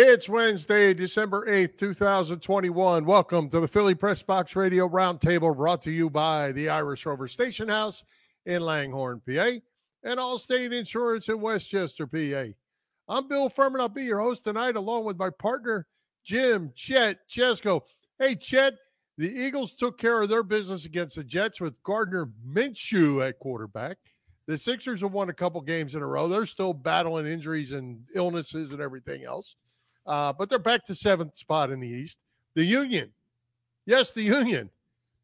It's Wednesday, December 8th, 2021. Welcome to the Philly Press Box Radio Roundtable brought to you by the Irish Rover Station House in Langhorne, PA, and Allstate Insurance in Westchester, PA. I'm Bill Furman. I'll be your host tonight along with my partner, Jim Chet Chesko. Hey, Chet, the Eagles took care of their business against the Jets with Gardner Minshew at quarterback. The Sixers have won a couple games in a row. They're still battling injuries and illnesses and everything else. Uh, but they're back to seventh spot in the East. The Union, yes, the Union.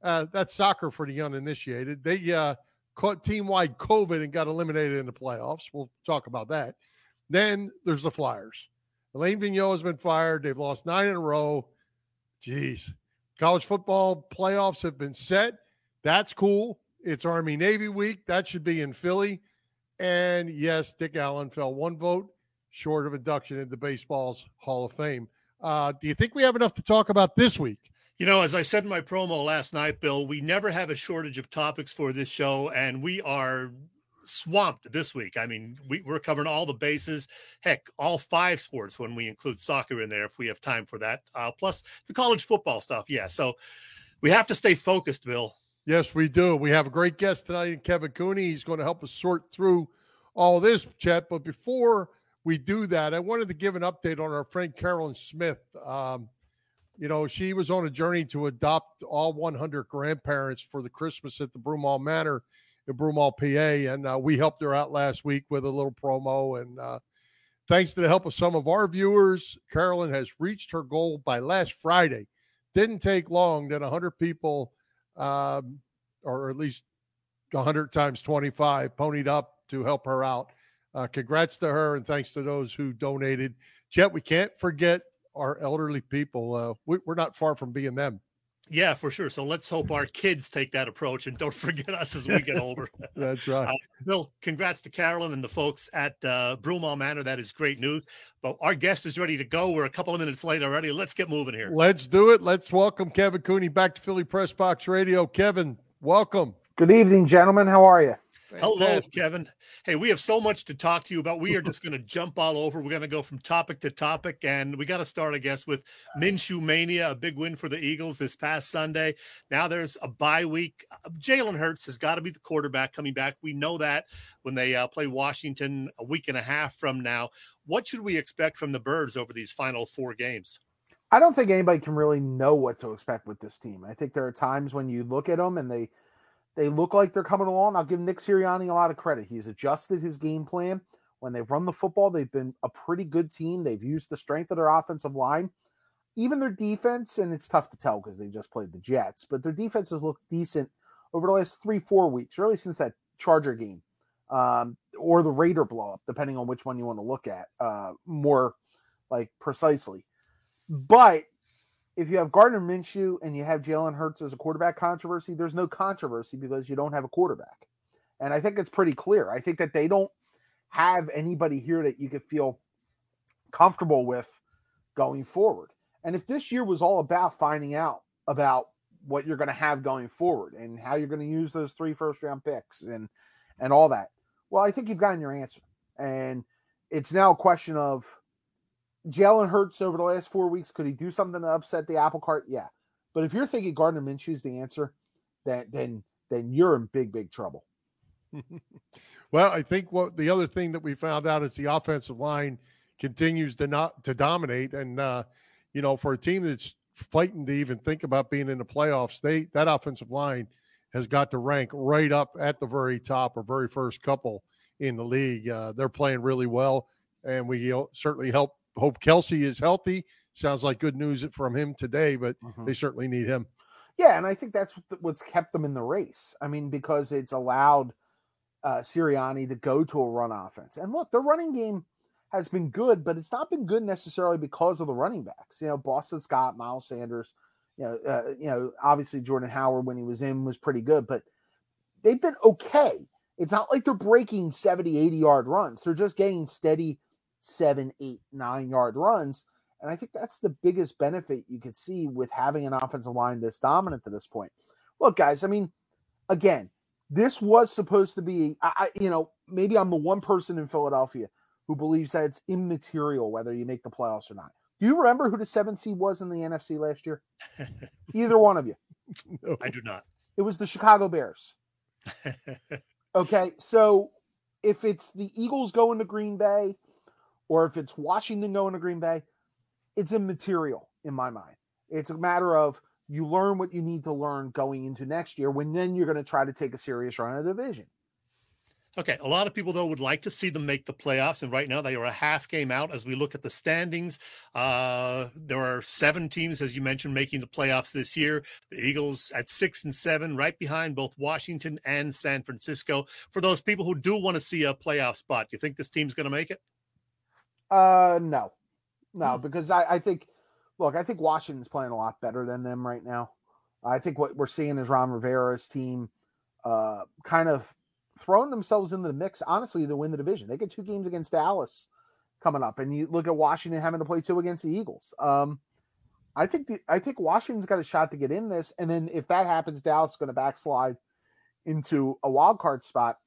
Uh, that's soccer for the uninitiated. They uh, caught team wide COVID and got eliminated in the playoffs. We'll talk about that. Then there's the Flyers. Alain Vigneault has been fired. They've lost nine in a row. Jeez. College football playoffs have been set. That's cool. It's Army Navy week. That should be in Philly. And yes, Dick Allen fell one vote short of induction into baseball's Hall of Fame. Uh, do you think we have enough to talk about this week? You know, as I said in my promo last night, Bill, we never have a shortage of topics for this show, and we are swamped this week. I mean, we, are covering all the bases, heck, all five sports when we include soccer in there if we have time for that, uh, plus the college football stuff. Yeah, so we have to stay focused, Bill. Yes, we do. We have a great guest tonight, Kevin Cooney. He's going to help us sort through all this, Chet. But before we do that, I wanted to give an update on our friend Carolyn Smith. Um, you know, she was on a journey to adopt all 100 grandparents for the Christmas at the Broomall Manor in Broomall, PA, and uh, we helped her out last week with a little promo. And uh, thanks to the help of some of our viewers, Carolyn has reached her goal by last Friday. Didn't take long that 100 people, um, or at least 100 times 25, ponied up to help her out uh, congrats to her and thanks to those who donated. Chet, we can't forget our elderly people. Uh, we, are not far from being them. Yeah, for sure. So let's hope our kids take that approach and don't forget us as we get older. That's right. Uh, Bill, congrats to Carolyn and the folks at uh, Broomall Manor. That is great news. But our guest is ready to go. We're a couple of minutes late already. Let's get moving here. Let's do it. Let's welcome Kevin Cooney back to Philly Press Box Radio. Kevin, welcome. Good evening, gentlemen. How are you? Fantastic. Hello, Kevin. Hey, we have so much to talk to you about. We are just going to jump all over. We're going to go from topic to topic, and we got to start, I guess, with Minshew mania, a big win for the Eagles this past Sunday. Now there's a bye week. Uh, Jalen Hurts has got to be the quarterback coming back. We know that when they uh, play Washington a week and a half from now. What should we expect from the Birds over these final four games? I don't think anybody can really know what to expect with this team. I think there are times when you look at them and they – they look like they're coming along. I'll give Nick Sirianni a lot of credit. He's adjusted his game plan. When they've run the football, they've been a pretty good team. They've used the strength of their offensive line, even their defense, and it's tough to tell because they just played the Jets, but their defense has looked decent over the last three, four weeks, really since that Charger game um, or the Raider blowup, depending on which one you want to look at uh, more like precisely. But if you have Gardner Minshew and you have Jalen Hurts as a quarterback controversy, there's no controversy because you don't have a quarterback. And I think it's pretty clear. I think that they don't have anybody here that you could feel comfortable with going forward. And if this year was all about finding out about what you're going to have going forward and how you're going to use those three first round picks and and all that, well, I think you've gotten your answer. And it's now a question of Jalen Hurts over the last four weeks, could he do something to upset the apple cart? Yeah. But if you're thinking Gardner Minshew is the answer, then then then you're in big, big trouble. well, I think what the other thing that we found out is the offensive line continues to not to dominate. And uh, you know, for a team that's fighting to even think about being in the playoffs, they that offensive line has got to rank right up at the very top or very first couple in the league. Uh, they're playing really well, and we certainly help hope Kelce is healthy. Sounds like good news from him today, but mm-hmm. they certainly need him. Yeah, and I think that's what's kept them in the race. I mean, because it's allowed uh, Sirianni to go to a run offense. And look, the running game has been good, but it's not been good necessarily because of the running backs. You know, Boston Scott, Miles Sanders. You know, uh, you know, obviously Jordan Howard when he was in was pretty good, but they've been okay. It's not like they're breaking 70, 80 yard runs. They're just getting steady seven, eight, nine yard runs. And I think that's the biggest benefit you could see with having an offensive line this dominant to this point. Look, guys, I mean, again, this was supposed to be, I, you know, maybe I'm the one person in Philadelphia who believes that it's immaterial whether you make the playoffs or not. Do you remember who the seventh seed was in the NFC last year? Either one of you. No. I do not. It was the Chicago Bears. okay, so if it's the Eagles going to Green Bay or if it's Washington going to Green Bay, it's immaterial in my mind. It's a matter of you learn what you need to learn going into next year when then you're going to try to take a serious run at a division. Okay, a lot of people though would like to see them make the playoffs, and right now they are a half game out. As we look at the standings, uh, there are seven teams, as you mentioned, making the playoffs this year. The Eagles at six and seven, right behind both Washington and San Francisco. For those people who do want to see a playoff spot, do you think this team's going to make it? Uh, no, no, hmm. because I, I think, look, I think Washington's playing a lot better than them right now. I think what we're seeing is Ron Rivera's team, uh, kind of throwing themselves into the mix, honestly, to win the division. They get two games against Dallas coming up, and you look at Washington having to play two against the Eagles. Um, I think the, I think Washington's got a shot to get in this, and then if that happens, Dallas is going to backslide into a wild card spot.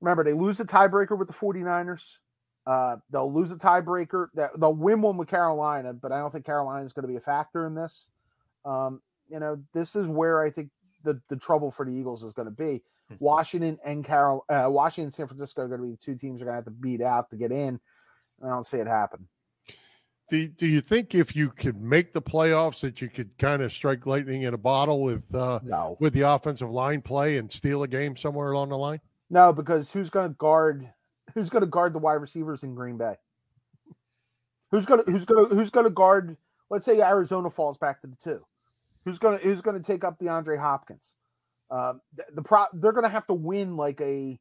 Remember, they lose the tiebreaker with the 49ers. Uh, they'll lose a tiebreaker. They'll win one with Carolina, but I don't think Carolina is going to be a factor in this. Um, you know, this is where I think the, the trouble for the Eagles is going to be. Hmm. Washington and Carol, uh, Washington and San Francisco are going to be the two teams are going to have to beat out to get in. I don't see it happen. Do, do you think if you could make the playoffs that you could kind of strike lightning in a bottle with uh, no. with the offensive line play and steal a game somewhere along the line? No, because who's going to guard who's going to guard the wide receivers in Green Bay? Who's going to who's going to who's going to guard? Let's say Arizona falls back to the two. Who's going to who's going to take up DeAndre Hopkins? Um, the, the pro they're going to have to win like a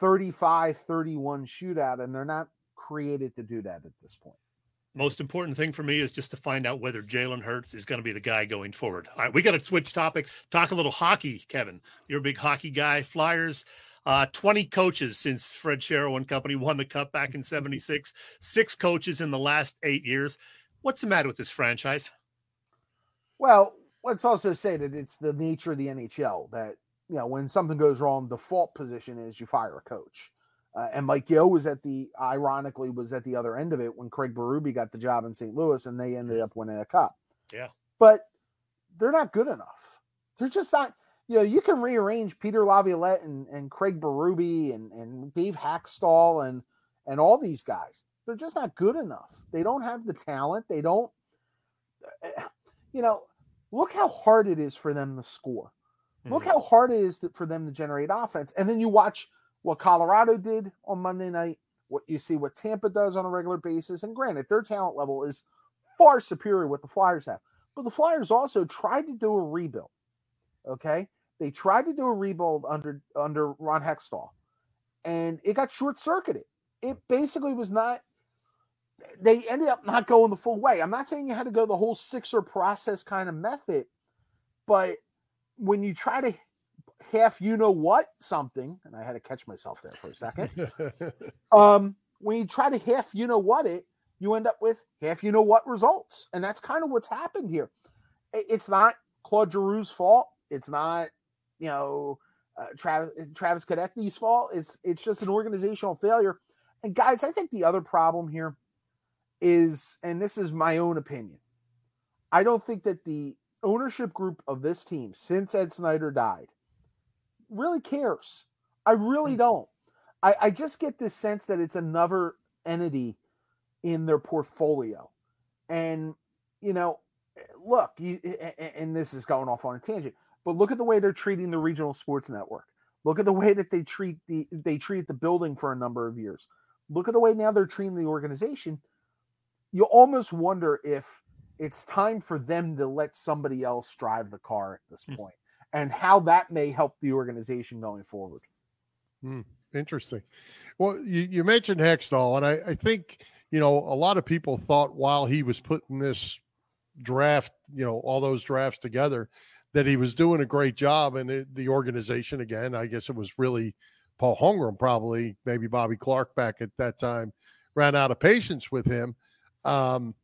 35-31 shootout, and they're not created to do that at this point. Most important thing for me is just to find out whether Jalen Hurts is going to be the guy going forward. All right, we got to switch topics. Talk a little hockey, Kevin. You're a big hockey guy. Flyers. Uh, 20 coaches since Fred Shero and company won the cup back in 76, six coaches in the last eight years. What's the matter with this franchise? Well, let's also say that it's the nature of the NHL that you know when something goes wrong, the default position is you fire a coach. Uh, and Mike Yeo was at the ironically was at the other end of it when Craig Berube got the job in St. Louis and they ended up winning a cup. Yeah, but they're not good enough. They're just not. You know, you can rearrange Peter Laviolette and, and Craig Berube and, and Dave Hakstol and and all these guys. They're just not good enough. They don't have the talent. They don't. Eh, you know, look how hard it is for them to score. Mm-hmm. Look how hard it is for them to generate offense. And then you watch what Colorado did on Monday night, what you see what Tampa does on a regular basis. And granted, their talent level is far superior what the Flyers have. But the Flyers also tried to do a rebuild. Okay. They tried to do a rebuild under under Ron Hextall, and it got short circuited. It basically was not they ended up not going the full way. I'm not saying you had to go the whole sixer process kind of method, but when you try to half you know what something, and I had to catch myself there for a second. um, when you try to half you know what it, you end up with half you know what results, and that's kind of what's happened here. It's not Claude Giroux's fault. It's not you know uh, uh Travis Travis Konecny's fault. It's it's just an organizational failure. And guys, I think the other problem here is, and this is my own opinion, I don't think that the ownership group of this team since Ed Snider died really cares. I really hmm. don't. I, I just get this sense that it's another entity in their portfolio. And, you know, eh, look, you, eh, eh, and this is going off on a tangent, but look at the way they're treating the regional sports network. Look at the way that they treat the they treat the building for a number of years. Look at the way now they're treating the organization you almost wonder if it's time for them to let somebody else drive the car at this mm. and how that may help the organization going forward. Hmm. Interesting. Well, you, you mentioned Hextall, and I, I think, you know, a lot of people thought while he was putting this draft, you know, all those drafts together, that he was doing a great job. And it, the organization, again, I guess it was really Paul Holmgren, probably maybe Bobby Clarke back at that time, ran out of patience with him. Um,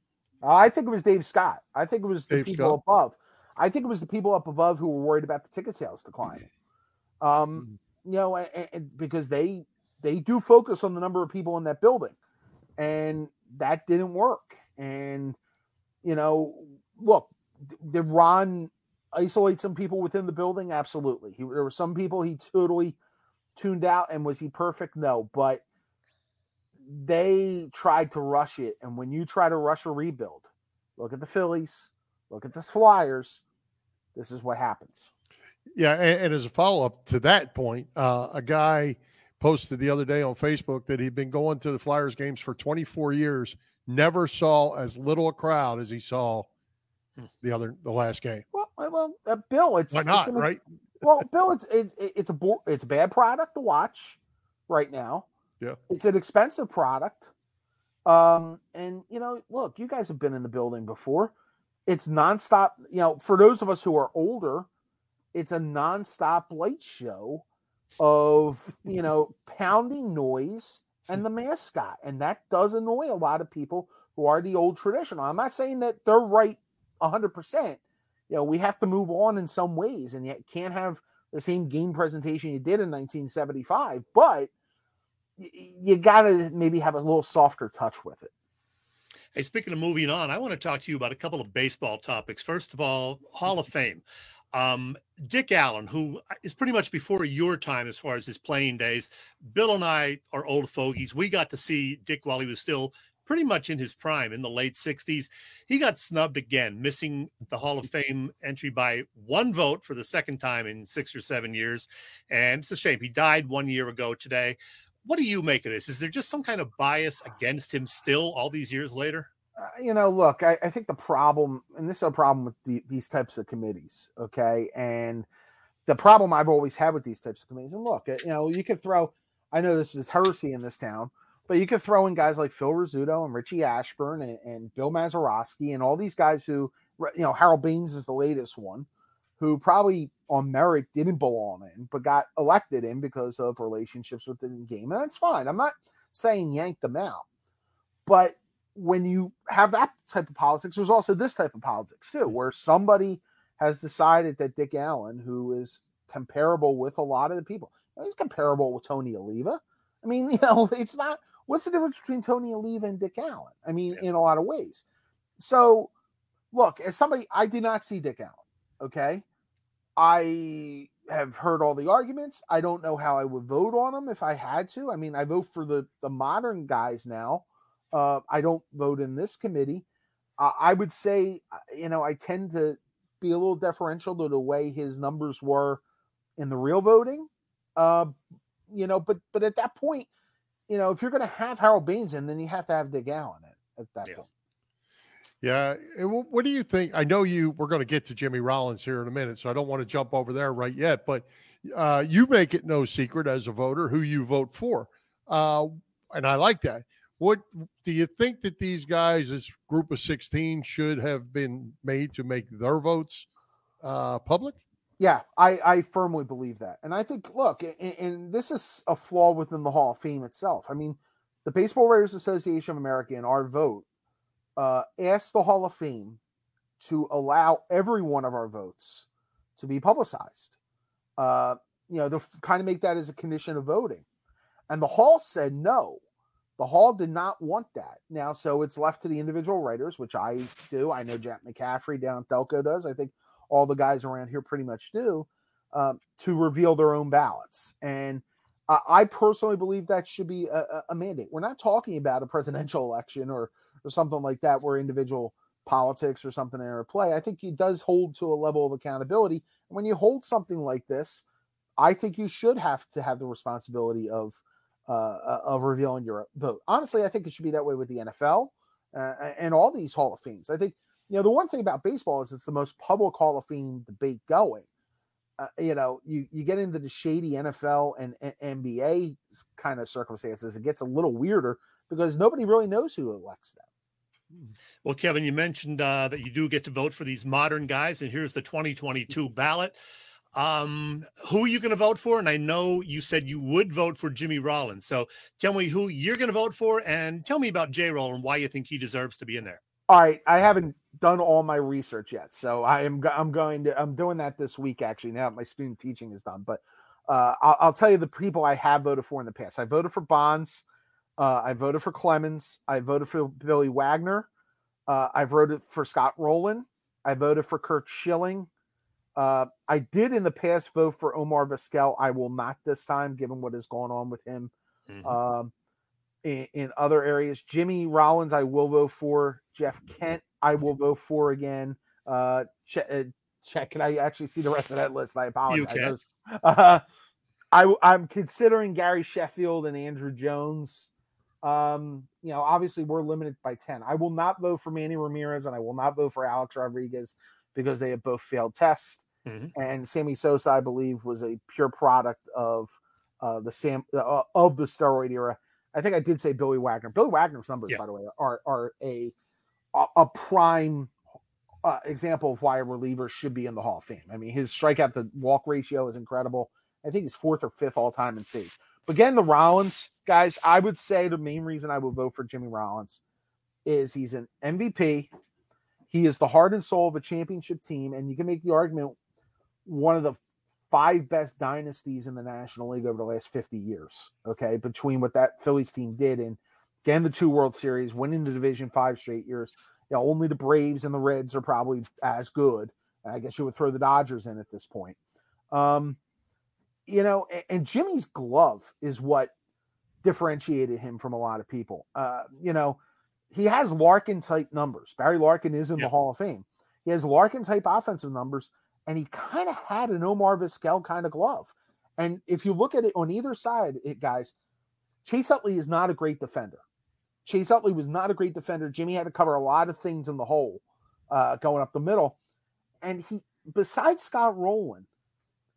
I think it was Dave Scott. I think it was the Dave people Scott? above. I think it was the people up above who were worried about the ticket sales decline Um, you know, and, and because they they do focus on the number of people in that building, and that didn't work. And you know, look, did Ron isolate some people within the building? Absolutely. He, there were some people he totally tuned out, and was he perfect? No, but they tried to rush it. And when you try to rush a rebuild, look at the Phillies, look at the Flyers. This is what happens. Yeah, and, and as a follow up to that point, uh, a guy posted the other day on Facebook that he'd been going to the Flyers games for 24 years, never saw as little a crowd as he saw the other the last game. Well, well, uh, Bill, it's Why it's not? an- Right? well, Bill, it's it's it's a bo- it's a bad product to watch right now. Yeah. it's an expensive product. Um, and you know, look, you guys have been in the building before. It's nonstop. You know, for those of us who are older, it's a nonstop light show of you know pounding noise and the mascot, and that does annoy a lot of people who are the old traditional. I'm not saying that they're right 100 percent you know, we have to move on in some ways, and yet can't have the same game presentation you did in 1975. But you got to maybe have a little softer touch with it. Hey, speaking of moving on, I want to talk to you about a couple of baseball topics. First of all, Hall of Fame. Um, Dick Allen, who is pretty much before your time as far as his playing days. Bill and I are old fogies. We got to see Dick while he was still pretty much in his prime in the late 60s. He got snubbed again, missing the Hall of Fame entry by one vote for the second time in six or seven years. And it's a shame. He died one year ago today. What do you make of this? Is there just some kind of bias against him still all these years later? Uh, you know, look, I, I think the problem, and this is a problem with the, these types of committees, okay? And the problem I've always had with these types of committees, and look, you know, you could throw, I know this is heresy in this town, but you could throw in guys like Phil Rizzuto and Richie Ashburn and, and Bill Mazeroski and all these guys who, you know, Harold Baines is the latest one, who probably on merit didn't belong in, but got elected in because of relationships within the game. And that's fine. I'm not saying yank them out. But when you have that type of politics, there's also this type of politics too, mm. where somebody has decided that Dick Allen, who is comparable with a lot of the people, he's comparable with Tony Oliva. I mean, you know, it's not what's the difference between Tony Oliva and Dick Allen? I mean, in a lot of ways. So, look, as somebody, I did not see Dick Allen. Okay. I have heard all the arguments. I don't know how I would vote on him if I had to. I mean, I vote for the the modern guys now. Uh, I don't vote in this committee. Uh, I would say, uh, you know, I tend to be a little deferential to the way his numbers were in the real voting. Uh, you know, but but at that point, you know, if you're going to have Harold Baines in, then you have to have Dick Allen at, at that Yeah. point. Yeah. What do you think? I know you. We're going to get to Jimmy Rollins here in a minute, so I don't want to jump over there right yet. But uh, you make it no secret as a voter who you vote for, uh, and I like that. What do you think that these guys, this group of sixteen, should have been made to make their votes uh, public? Yeah, I, I firmly believe that. And I think, look, and, and this is a flaw within the Hall of Fame itself. I mean, the Baseball Writers Association of America in our vote uh, asked the Hall of Fame to allow every one of our votes to be publicized. Uh, you know, to kind of make that as a condition of voting. And the Hall said no. The Hall did not want that. Now, so it's left to the individual writers, which I do. I know Jack McCaffery down at Delco does. I think all the guys around here pretty much do, um, to reveal their own ballots. And I I personally believe that should be a, a- mandate. We're not talking about a presidential election or or something like that where individual politics or something are at play. I think it does hold to a level of accountability. And when you hold something like this, I think you should have to have the responsibility of uh, of revealing your vote. Honestly, I think it should be that way with the NFL uh, and all these Hall of Fames. I think you know the one thing about baseball is it's the most public Hall of Fame debate going. Uh, you know, you you get into the shady NFL and, and NBA kind of circumstances, it gets a little weirder because nobody really knows who elects them. Well, Kevin, you mentioned uh, that you do get to vote for these modern guys, and here's the 2022 ballot. Um, who are you going to vote for? And I know you said you would vote for Jimmy Rollins. So tell me who you're going to vote for, and tell me about J. Roll and why you think he deserves to be in there. All right, I haven't done all my research yet, so I am I'm going to I'm doing that this week actually. Now that my student teaching is done, but uh, I'll, I'll, tell you the people I have voted for in the past. I voted for Bonds. Uh, I voted for Clemens. I voted for Billy Wagner. Uh, I voted for Scott Rolen. I voted for Curt Schilling. Uh, I did in the past vote for Omar Vizquel. I will not this time, given what is going on with him mm-hmm. um, in, in, other areas. Jimmy Rollins, I will vote for. Jeff Kent, I will vote for again. Uh, check, uh, check. Can I actually see the rest of that list? I apologize. Uh, I, I'm considering Gary Sheffield and Andruw Jones. Um, you know, obviously we're limited by 10. I will not vote for Manny Ramirez and I will not vote for Alex Rodriguez because they have both failed tests. Mm-hmm. And Sammy Sosa, I believe, was a pure product of uh, the Sam uh, of the steroid era. I think I did say Billy Wagner. Billy Wagner's numbers, yeah. by the way, are are a a prime uh, example of why a reliever should be in the Hall of Fame. I mean, his strikeout to walk ratio is incredible. I think he's fourth or fifth all time in saves. But again, the Rollins guys, I would say the main reason I would vote for Jimmy Rollins is he's an MVP. He is the heart and soul of a championship team, and you can make the argument one of the five best dynasties in the National League over the last 50 years. Okay, between what that Phillies team did and again the two World Series, winning the division five straight years. You know, only the Braves and the Reds are probably as good. I guess you would throw the Dodgers in at this point. Um, you know, and, and Jimmy's glove is what differentiated him from a lot of people. Uh, you know, he has Larkin type numbers. Barry Larkin is in the Hall of Fame. He has Larkin type offensive numbers, and he kind of had an Omar Vizquel kind of glove. And if you look at it on either side, it guys, Chase Utley is not a great defender. Chase Utley was not a great defender. Jimmy had to cover a lot of things in the hole uh, going up the middle. And he, besides Scott Rolen,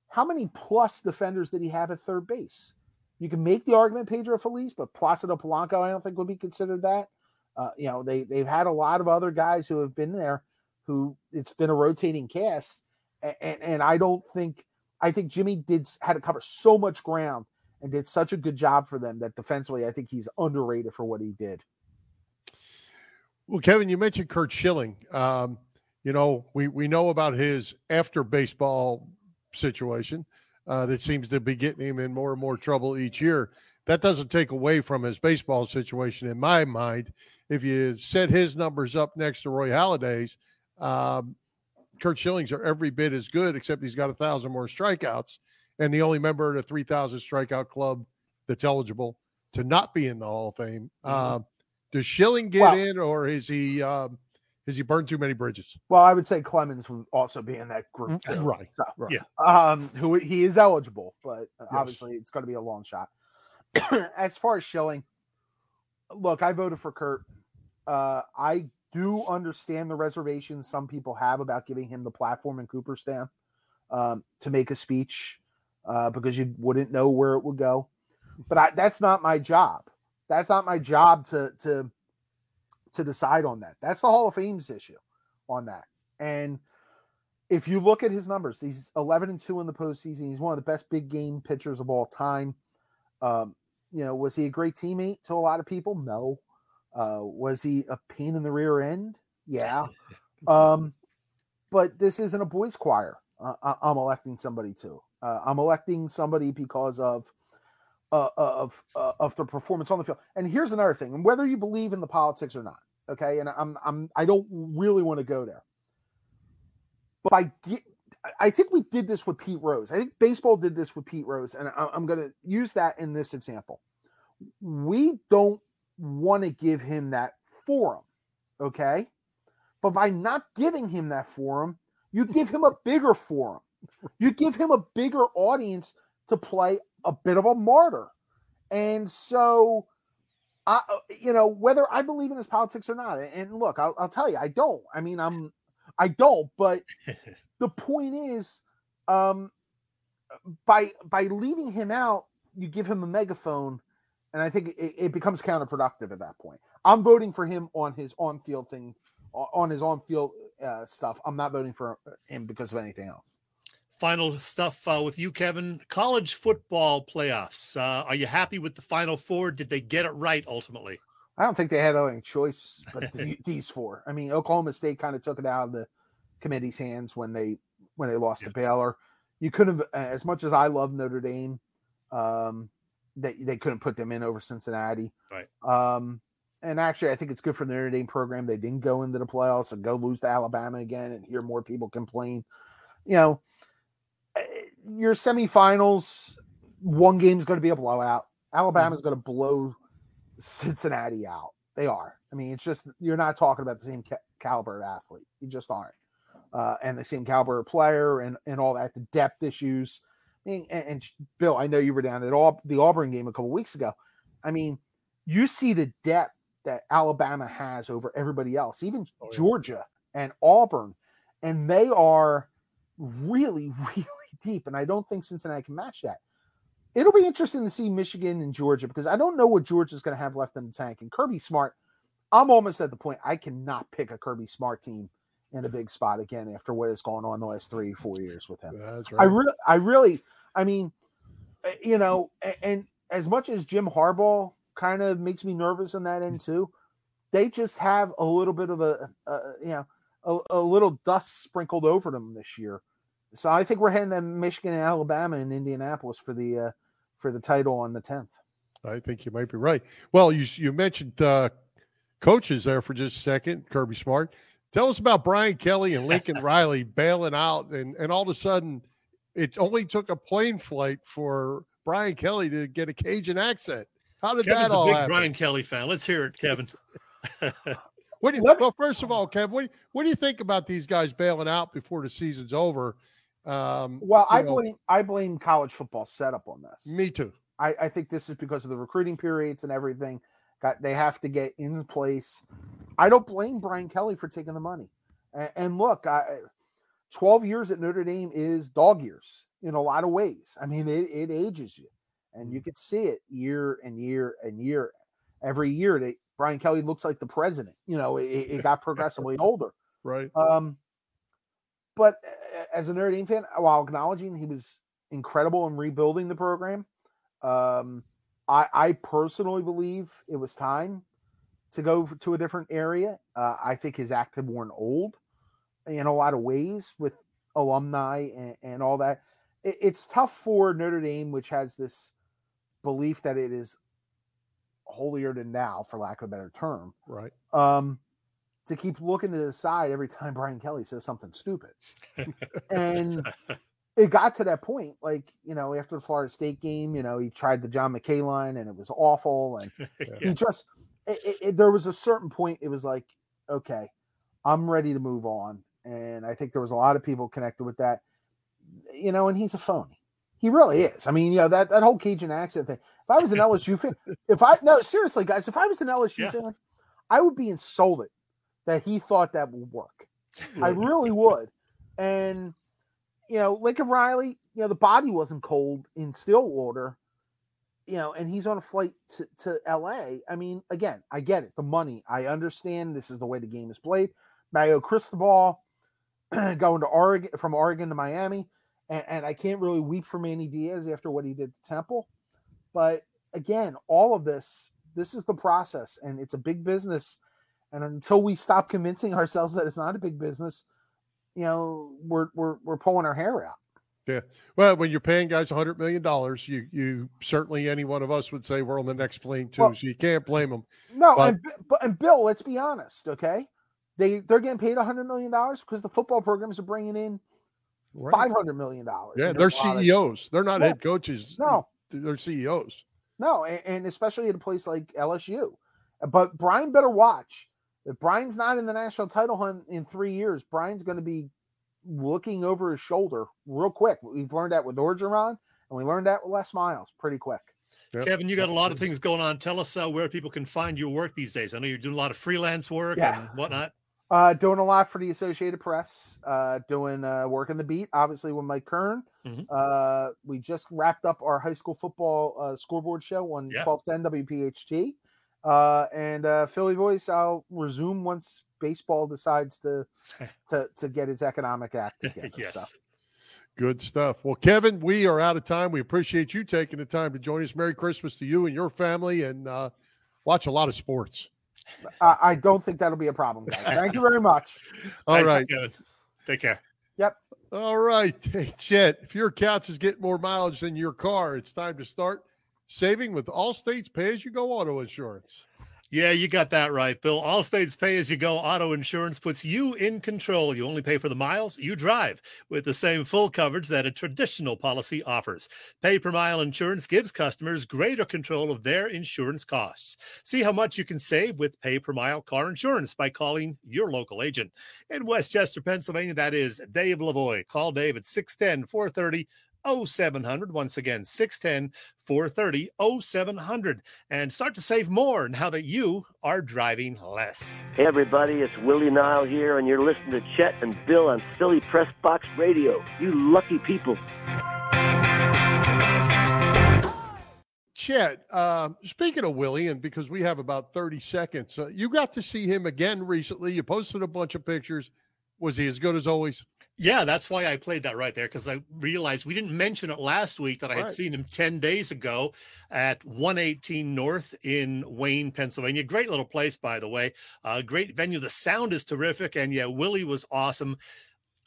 how many plus defenders did he have at third base? You can make the argument Pedro Feliz, but Placido Polanco, I don't think would be considered that. Uh, you know, they they've had a lot of other guys who have been there who it's been a rotating cast, and, and, I don't think I think Jimmy did had to cover so much ground and did such a good job for them that defensively I think he's underrated for what he did. Well, Kevin, you mentioned Curt Schilling. Um, you know, we we know about his after baseball situation uh, that seems to be getting him in more and more trouble each year. That doesn't take away from his baseball situation in my mind. If you set his numbers up next to Roy Halladay's, um, Curt Schillings are every bit as good, except he's got a thousand more strikeouts, and the only member of the 3,000 strikeout club that's eligible to not be in the Hall of Fame. Mm-hmm. Uh, does Schilling get well, in, or is he um, has he burned too many bridges? Well, I would say Clemens would also be in that group, mm, too. right? So, right. Yeah. Um, who he is eligible, but yes. obviously it's going to be a long shot. as far as Schilling, look, I voted for Kurt. Uh, I do understand the reservations some people have about giving him the platform in Cooperstown um, to make a speech uh, because you wouldn't know where it would go. But I, that's not my job. That's not my job to to to decide on that. That's the Hall of Fame's issue on that. And if you look at his numbers, he's 11 and 2 in the postseason. He's one of the best big game pitchers of all time. Um, you know, was he a great teammate to a lot of people? No. Uh, was he a pain in the rear end? Yeah. Um, but this isn't a boys' choir. Uh, I'm electing somebody to. Uh, I'm electing somebody because of uh, of uh, of the performance on the field. And here's another thing: and whether you believe in the politics or not, okay. And I'm I'm I don't really want to go there, but I I think we did this with Pete Rose. I think baseball did this with Pete Rose, and I'm going to use that in this example. We don't want to give him that forum, okay? But by not giving him that forum, you give him a bigger forum. You give him a bigger audience to play a bit of a martyr. And so, I, uh, you know, whether I believe in his politics or not, and look, I'll, I'll tell you, I don't. I mean, I'm, I don't. But the point is, um, by by leaving him out, you give him a megaphone, and I think it, it becomes counterproductive at that point. I'm voting for him on his on field thing, on his on field uh, stuff. I'm not voting for him because of anything else final stuff uh, with you, Kevin. College football playoffs. Uh, are you happy with the Final Four? Did they get it right ultimately? I don't think they had any choice but the, these four. I mean, Oklahoma State kind of took it out of the committee's hands when they when they lost Yeah. to Baylor. You could have, as much as I love Notre Dame, um, they they couldn't put them in over Cincinnati. Right. Um, and actually, I think it's good for the Notre Dame program. They didn't go into the playoffs and go lose to Alabama again and hear more people complain. You know, eh, your semifinals, one game is going to be a blowout. Alabama's going to blow Cincinnati out. They are. I mean, it's just you're not talking about the same ca- caliber of athlete. You just aren't, uh, and the same caliber of player and and all that. The depth issues. And, and Bill, I know you were down at all the Auburn game a couple weeks ago. I mean, you see the depth that Alabama has over everybody else, even Oh, yeah. Georgia and Auburn, and they are really, really deep. And I don't think Cincinnati can match that. It'll be interesting to see Michigan and Georgia because I don't know what Georgia's going to have left in the tank. And Kirby Smart, I'm almost at the point I cannot pick a Kirby Smart team in a big spot again after what has gone on the last three, four years with him. That's I really, I really, I mean, uh, you know, and, as much as Jim Harbaugh kind of makes me nervous on that end too, they just have a little bit of a, a you know, a, a little dust sprinkled over them this year. So I think we're heading to Michigan and Alabama and Indianapolis for the uh, for the title on the tenth. I think you might be right. Well, you you mentioned uh, coaches there for just a second, Kirby Smart. Tell us about Brian Kelly and Lincoln Riley bailing out, and and all of a sudden, it only took a plane flight for Brian Kelly to get a Cajun accent. How did Kevin's that a big happen? Brian Kelly fan. Let's hear it, Kevin. What do you, well, first of all, Kev, what, what do you think about these guys bailing out before the season's over? Um, Well, I know, blame I blame college football setup on this. me too. I, I think this is because of the recruiting periods and everything. Got they have to get in place. I don't blame Brian Kelly for taking the money. And, and look, I, twelve years at Notre Dame is dog years in a lot of ways. I mean, it, it ages you, and you can see it year and year and year. Every year, they, Brian Kelly looks like the president. You know, it, it got progressively older. Right. Um, but uh, as a Notre Dame fan, while acknowledging he was incredible in rebuilding the program, um, I, I personally believe it was time to go to a different area. Uh, I think his act had worn old in a lot of ways with alumni and, and all that. It, it's tough for Notre Dame, which has this belief that it is holier than now, for lack of a better term Right. um, to keep looking to the side every time Brian Kelly says something stupid. and it got to that point, like, you know, after the Florida State game, you know, he tried the John McKay line and it was awful. And he just, it, it- there was a certain point, it was like, okay, I'm ready to move on. And I think there was a lot of people connected with that, you know, and he's a phony. He really is. I mean, you know, that, that whole Cajun accent thing. If I was an LSU fan, if I, no, seriously, guys, if I was an LSU Yeah. fan, I would be insulted that he thought that would work. I really would. And you know, Lincoln Riley, you know, the body wasn't cold in Stillwater, you know, and he's on a flight to, to LA. I mean, again, I get it, the money. I understand this is the way the game is played. Mario Cristobal going to Oregon from Oregon to Miami. And, and I can't really weep for Manny Diaz after what he did to Temple. But again, all of this, this is the process, and it's a big business. And until we stop convincing ourselves that it's not a big business, you know, we're we're we're pulling our hair out. Yeah. Well, when you're paying guys $100 million, you, you certainly, any one of us would say we're on the next plane too. Well- so you can't blame them. No, But- and, but and Bill, let's be honest, okay? They they're getting paid hundred million dollars because the football programs are bringing in Right. five hundred million dollars. Yeah, they're CEOs. They're not Yeah. head coaches. No, They're CEOs. no, and, and especially at a place like LSU. But Brian better watch. If Brian's not in the national title hunt in three years, Brian's going to be looking over his shoulder real quick. We've learned that with Orgeron, and we learned that with Les Miles pretty quick. Yep. Kevin, you got a lot of things going on. Tell us uh, where people can find your work these days. I know you're doing a lot of freelance work Yeah. and whatnot. Uh, doing a lot for the Associated Press. Uh, doing uh, work in the beat, obviously with Mike Kern. Mhm. Uh, we just wrapped up our high school football uh, scoreboard show on Yeah. twelve ten WPHT. Uh, and uh, Philly Voice, I'll resume once baseball decides to to to get its economic act together. yes. So, Good stuff. Well, Kevin, we are out of time. We appreciate you taking the time to join us. Merry Christmas to you and your family. And uh, watch a lot of sports. I, I don't think that'll be a problem, guys. Thank you very much. All right, Thank. Kevin. Take care. Yep. All right. Hey, Chet, if your couch is getting more mileage than your car, it's time to start saving with Allstate's pay as you go auto insurance. Yeah, you got that right, Bill. Allstate's pay as you go auto insurance puts you in control. You only pay for the miles you drive with the same full coverage that a traditional policy offers. Pay per mile insurance gives customers greater control of their insurance costs. See how much you can save with pay per mile car insurance by calling your local agent. In Westchester, Pennsylvania, that is Dave Lavoy. Call Dave at 610 430 0700. Once again, 610 430 0700. And start to save more now that you are driving less. Hey everybody, it's Willie Nile here, and you're listening to Chet and Bill on Philly Press Box Radio. You lucky people. Chet, uh, speaking of Willie, and because we have about 30 seconds, uh, you got to see him again recently. You posted a bunch of pictures. Was he as good as always? Yeah, that's why I played that right there because I realized we didn't mention it last week that I had Right. seen him 10 days ago at 118 North in Wayne, Pennsylvania. Great little place, by the way. Uh, great venue. The sound is terrific. And yeah, Willie was awesome.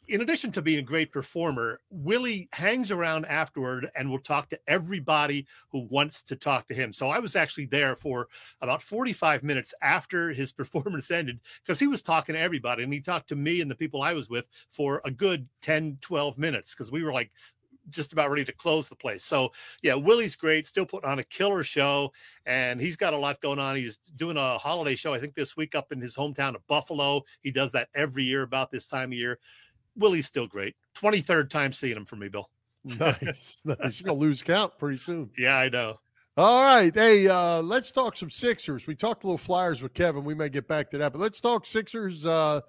In addition to being a great performer, Willie hangs around afterward and will talk to everybody who wants to talk to him. So I was actually there for about 45 minutes after his performance ended because he was talking to everybody and he talked to me and the people I was with for a good 10, 12 minutes because we were like just about ready to close the place. So yeah, Willie's great, still putting on a killer show, and he's got a lot going on. He's doing a holiday show, I think this week up in his hometown of Buffalo. He does that every year about this time of year. Willie's still great. 23rd time seeing him for me, Bill. Nice. nice. You're going to lose count pretty soon. Yeah, I know. All right. Hey, uh, let's talk some Sixers. We talked a little Flyers with Kevin. We may get back to that, but let's talk Sixers. Uh,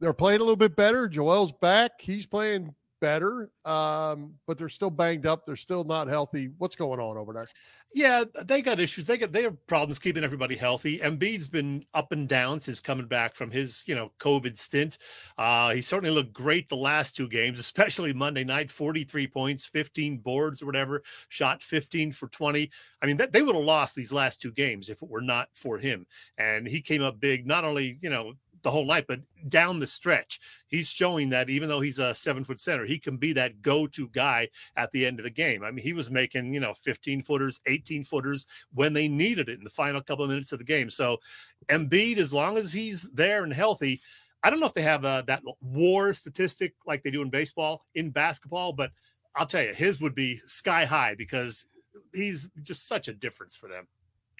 they're playing a little bit better. Joel's back. He's playing better, um, but they're still banged up. They're still not healthy. What's going on over there? Yeah, they got issues. They got they have problems keeping everybody healthy. Embiid's been up and down since coming back from his you know COVID stint. Uh, he certainly looked great the last two games, especially Monday night. Forty three points, fifteen boards or whatever. Shot fifteen for twenty. I mean, that, they would have lost these last two games if it were not for him. And he came up big, not only you know the whole night, but down the stretch. He's showing that even though he's a seven foot center, he can be that go to guy at the end of the game. I mean, he was making, you know, 15 footers, 18 footers when they needed it in the final couple of minutes of the game. So Embiid, as long as he's there and healthy, I don't know if they have uh, that WAR statistic like they do in baseball in basketball, but I'll tell you, his would be sky high because he's just such a difference for them.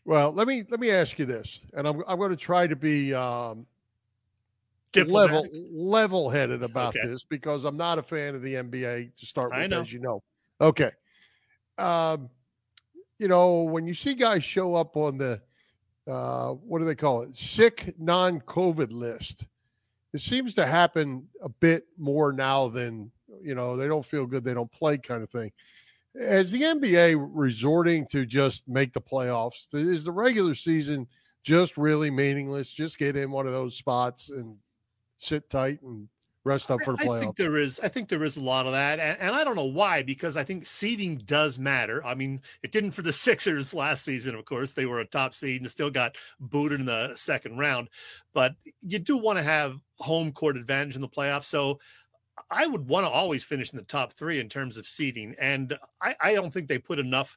Well, let me let me ask you this, and I'm I'm going to try to be um. Level level headed about Okay. this because I'm not a fan of the NBA to start with, know. as you know. Okay. Um, you know, when you see guys show up on the uh, what do they call it? Sick non-COVID list. It seems to happen a bit more now than you know, they don't feel good, they don't play kind of thing. Is the NBA resorting to just make the playoffs? Is the regular season just really meaningless? Just get in one of those spots and sit tight and rest up for the playoffs. I think there is. I think there is a lot of that, and, and I don't know why because I think seeding does matter. I mean, it didn't for the Sixers last season. Of course, they were a top seed and still got booted in the second round. But you do want to have home court advantage in the playoffs. So I would want to always finish in the top three in terms of seeding, and I, I don't think they put enough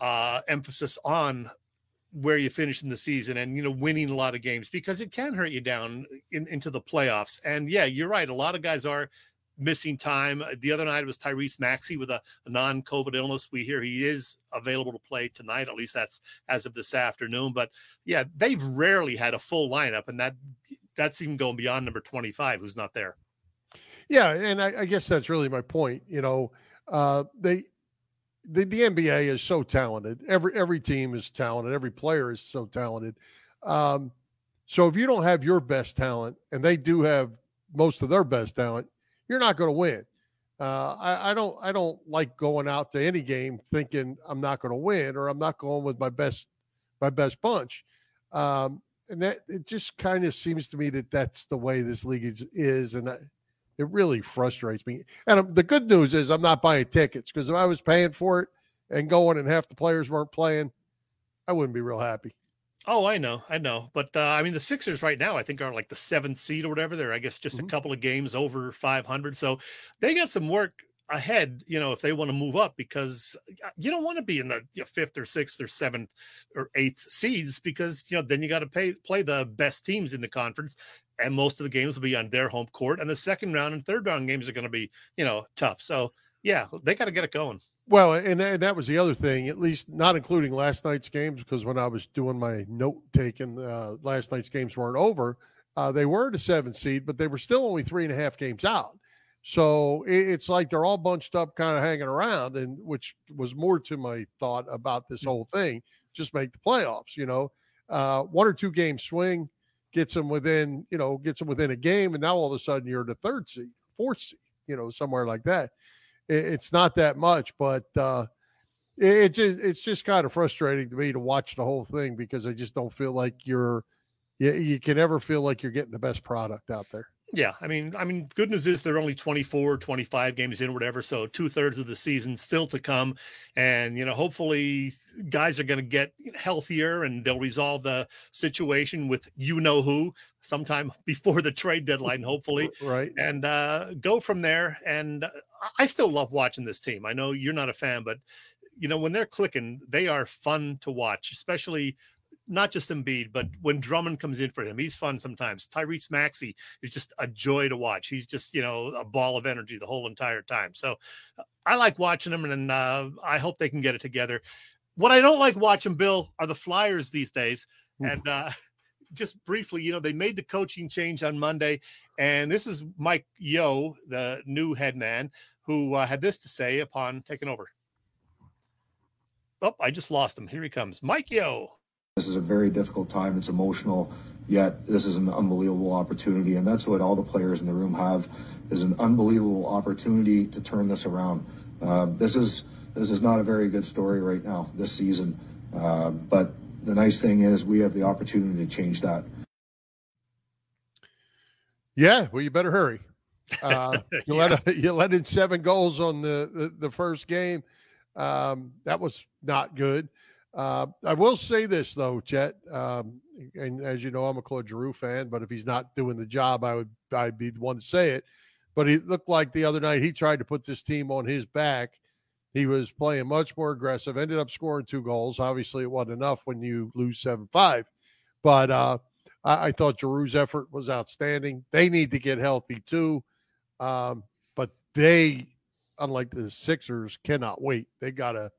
uh, emphasis on where you finish in the season and you know winning a lot of games because it can hurt you down in, into the playoffs. And yeah, you're right. A lot of guys are missing time. The other night was Tyrese Maxey with a, a non-COVID illness. We hear he is available to play tonight. At least that's as of this afternoon. But yeah, they've rarely had a full lineup, and that that's even going beyond number 25, who's not there. Yeah, and I, I guess that's really my point. You know, uh, they the, the NBA is so talented. Every every team is talented. Every player is so talented. Um, so if you don't have your best talent, and they do have most of their best talent, you're not going to win. Uh, I, I don't I don't like going out to any game thinking I'm not going to win or I'm not going with my best my best bunch. Um, and that it just kind of seems to me that that's the way this league is, is and I, it really frustrates me. And um, the good news is I'm not buying tickets because if I was paying for it and going and half the players weren't playing, I wouldn't be real happy. Oh, I know, I know, but uh, I mean, the Sixers right now, I think, are like the seventh seed or whatever. They're, I guess, just Mhm. a couple of games over 500, so they got some work ahead. You know, if they want to move up, because uh, you don't want to be in the you know, fifth or sixth or seventh or eighth seeds, because you know then you got to pay play the best teams in the conference, and most of the games will be on their home court, and the second round and third round games are going to be you know tough. So yeah, they got to get it going. Well, and, and that was the other thing, at least not including last night's games, because when I was doing my note taking, uh, last night's games weren't over. Uh, they were the seventh seed, but they were still only three and a half games out. So it, it's like they're all bunched up, kind of hanging around, and which was more to my thought about this whole thing. Just make the playoffs, you know, uh, one or two game swing gets them within, you know, gets them within a game, and now all of a sudden you're the third seed, fourth seed, you know, somewhere like that it- it's not that much, but uh, it, it just it's just kind of frustrating to me to watch the whole thing because I just don't feel like you're you, you can ever feel like you're getting the best product out there. Yeah, I mean, I mean, good news is they're only 24, 25 games in, whatever. So two thirds of the season still to come, and you know, hopefully, guys are going to get healthier and they'll resolve the situation with you know who sometime before the trade deadline, hopefully, right? and uh, go from there. And uh, I still love watching this team. I know you're not a fan, but you know, when they're clicking, they are fun to watch, especially not just Embiid, but when Drummond comes in for him, he's fun sometimes. Tyrese Maxey is just a joy to watch. He's just, you know, a ball of energy the whole entire time. So I like watching them and uh, I hope they can get it together. What I don't like watching, Bill, are the Flyers these days. Oof. And uh, just briefly, you know, they made the coaching change on Monday. And this is Mike Yeo, the new head man, who uh, had this to say upon taking over. Oh, I just lost him. Here he comes. Mike Yeo. This is a very difficult time. It's emotional, yet this is an unbelievable opportunity, and that's what all the players in the room have is an unbelievable opportunity to turn this around. Uh, this is this is not a very good story right now this season, uh, but the nice thing is we have the opportunity to change that. Yeah, well, you better hurry. Uh, you Yeah. let you let in seven goals on the the, the first game. Um, that was not good. Uh, I will say this though, Chet, um, and as you know, I'm a Claude Giroux fan. But if he's not doing the job, I would I'd be the one to say it. But he looked like the other night he tried to put this team on his back. He was playing much more aggressive. Ended up scoring two goals. Obviously, it wasn't enough when you lose seven five. But uh, I, I thought Giroux's effort was outstanding. They need to get healthy too. Um, but they, unlike the Sixers, cannot wait. They gotta,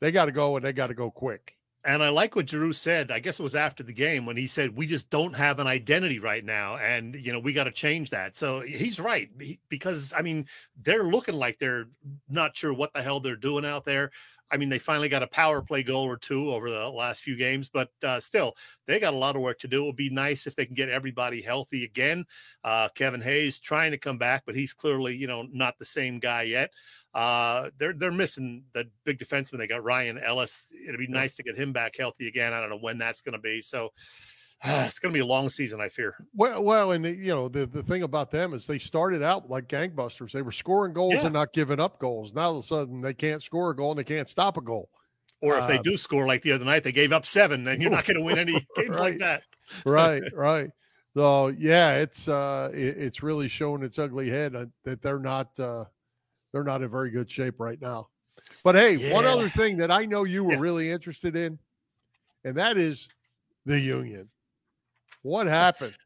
they gotta go and they gotta go quick. And I like what Giroux said. I guess it was after the game when he said, "We just don't have an identity right now, and you know we got to change that." So he's right because I mean they're looking like they're not sure what the hell they're doing out there. I mean they finally got a power play goal or two over the last few games, but uh, still they got a lot of work to do. It would be nice if they can get everybody healthy again. Uh, Kevin Hayes trying to come back, but he's clearly you know not the same guy yet. Uh, they're they're missing the big defenseman. They got Ryan Ellis. It'd be nice to get him back healthy again. I don't know when that's going to be. So it's going to be a long season, I fear. Well, well, and you know the the thing about them is they started out like gangbusters. They were scoring goals Yeah. and not giving up goals. Now all of a sudden they can't score a goal and they can't stop a goal. Or if they Uh, do score like the other night, they gave up seven, then you're not going to win any games like that. right right so yeah it's uh it, it's really showing its ugly head uh, that they're not uh they're not in very good shape right now. But hey one other thing that i know you were Yeah. really interested in and that is the union. What happened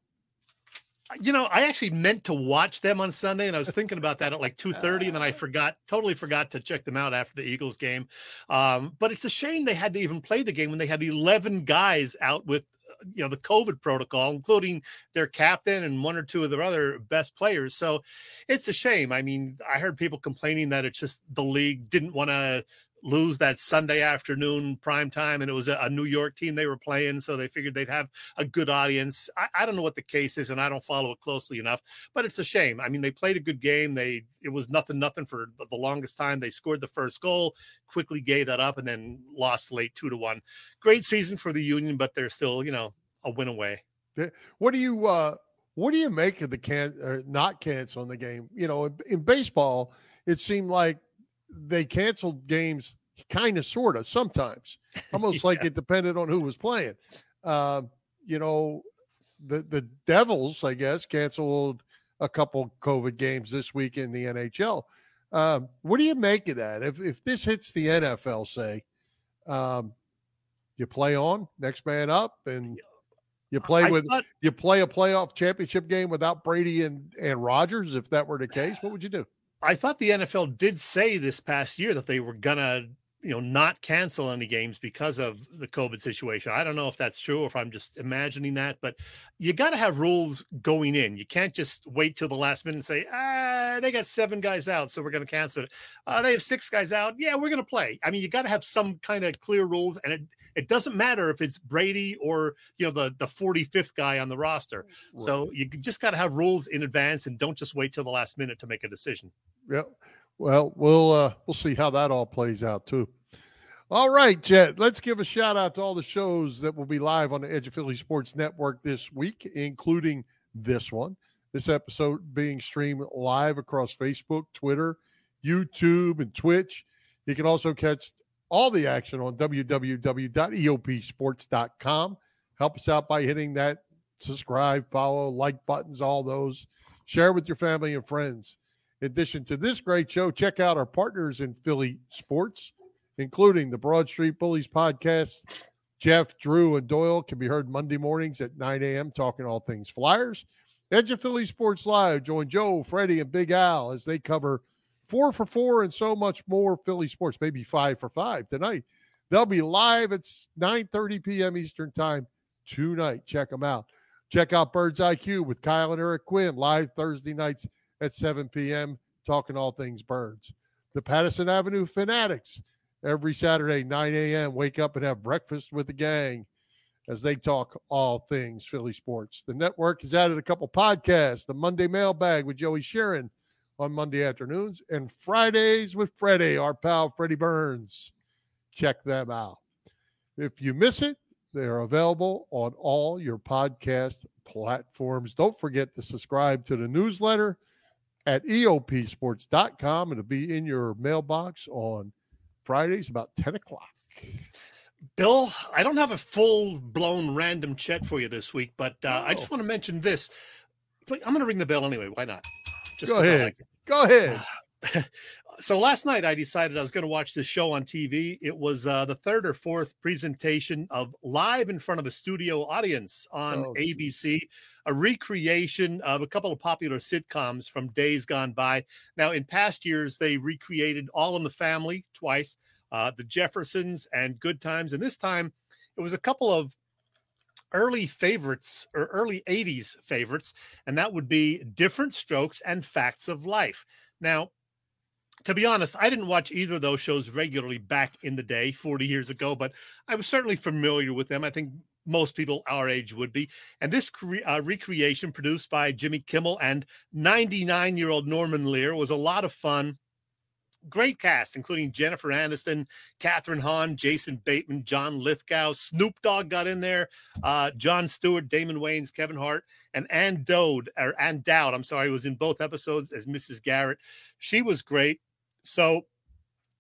You know, I actually meant to watch them on Sunday, and I was thinking about that at like two thirty, and then I forgot, totally forgot to check them out after the Eagles game. Um, but it's a shame they had to even play the game when they had eleven guys out with, uh, you know, the COVID protocol, including their captain and one or two of their other best players. So it's a shame. I mean, I heard people complaining that it's just the league didn't want to lose that Sunday afternoon prime time, and it was a, a New York team they were playing, so they figured they'd have a good audience. I, I don't know what the case is, and I don't follow it closely enough, but it's a shame. I mean, they played a good game. They it was nothing, nothing for the- longest time. They scored the first goal, quickly gave that up, and then lost late two to one. Great season for the Union, but they're still, you know, a win away. what do you uh what do you make of the can or not canceling the game you know in baseball it seemed like they canceled games kind of, sort of, sometimes, almost yeah. like it depended on who was playing. Uh, you know, the the Devils, I guess, canceled a couple COVID games this week in the NHL. Um, what do you make of that? If if this hits the NFL, say, um, you play on next man up, and you play with thought, you play a playoff championship game without Brady and and Rodgers. If that were the case, what would you do? I thought the NFL did say this past year that they were gonna you know not cancel any games because of the covid situation. I don't know if that's true or if i'm just imagining that but you got to have rules going in. You can't just wait till the last minute and say ah they got seven guys out so we're going to cancel it uh, they have six guys out yeah we're going to play i mean you got to have some kind of clear rules and it, it doesn't matter if it's brady or you know the the 45th guy on the roster right. so you just got to have rules in advance and don't just wait till the last minute to make a decision yeah well, we'll uh, we'll see how that all plays out too. All right, Chet. Let's give a shout out to all the shows that will be live on the Edge of Philly Sports Network this week, including this one. This episode being streamed live across Facebook, Twitter, YouTube, and Twitch. You can also catch all the action on www.eopsports.com. Help us out by hitting that subscribe, follow, like buttons, all those. Share with your family and friends. In addition to this great show, check out our partners in Philly sports, including the Broad Street Bullies podcast. Jeff, Drew, and Doyle can be heard Monday mornings at 9 a.m. talking all things Flyers. Edge of Philly Sports Live. Join Joe, Freddie, and Big Al as they cover four for four and so much more Philly sports, maybe five for five tonight. They'll be live at 9:30 p.m. Eastern Time tonight. Check them out. Check out Birds IQ with Kyle and Eric Quinn live Thursday nights at 7 p.m., talking all things birds. The Pattison Avenue Fanatics every Saturday, 9 a.m. Wake up and have breakfast with the gang as they talk all things Philly sports. The network has added a couple podcasts the Monday Mailbag with Joey Sharon on Monday afternoons and Fridays with Freddie, our pal Freddie Burns. Check them out. If you miss it, they are available on all your podcast platforms. Don't forget to subscribe to the newsletter at eopsports.com. And it'll be in your mailbox on Fridays about 10 o'clock. Bill, I don't have a full blown random chat for you this week, but uh. I just want to mention this. I'm going to ring the bell anyway. Why not? Just Go ahead. Like Go ahead. so last night I decided I was going to watch this show on TV. It was uh, the third or fourth presentation of live in front of a studio audience on oh, ABC. A recreation of a couple of popular sitcoms from days gone by. Now, in past years, they recreated All in the Family twice, uh, The Jeffersons, and Good Times. And this time, it was a couple of early favorites or early 80s favorites, and that would be Diff'rent Strokes and Facts of Life. Now, to be honest, I didn't watch either of those shows regularly back in the day, 40 years ago, but I was certainly familiar with them. I think most people our age would be. And this cre- uh, recreation, produced by Jimmy Kimmel and 99 year old Norman Lear, was a lot of fun. Great cast, including Jennifer Aniston, Kathryn Hahn, Jason Bateman, John Lithgow, Snoop Dogg got in there, uh, Jon Stewart, Damon Wayans, Kevin Hart, and Ann Dowd, or Ann Dowd, I'm sorry, was in both episodes as Mrs. Garrett. She was great. So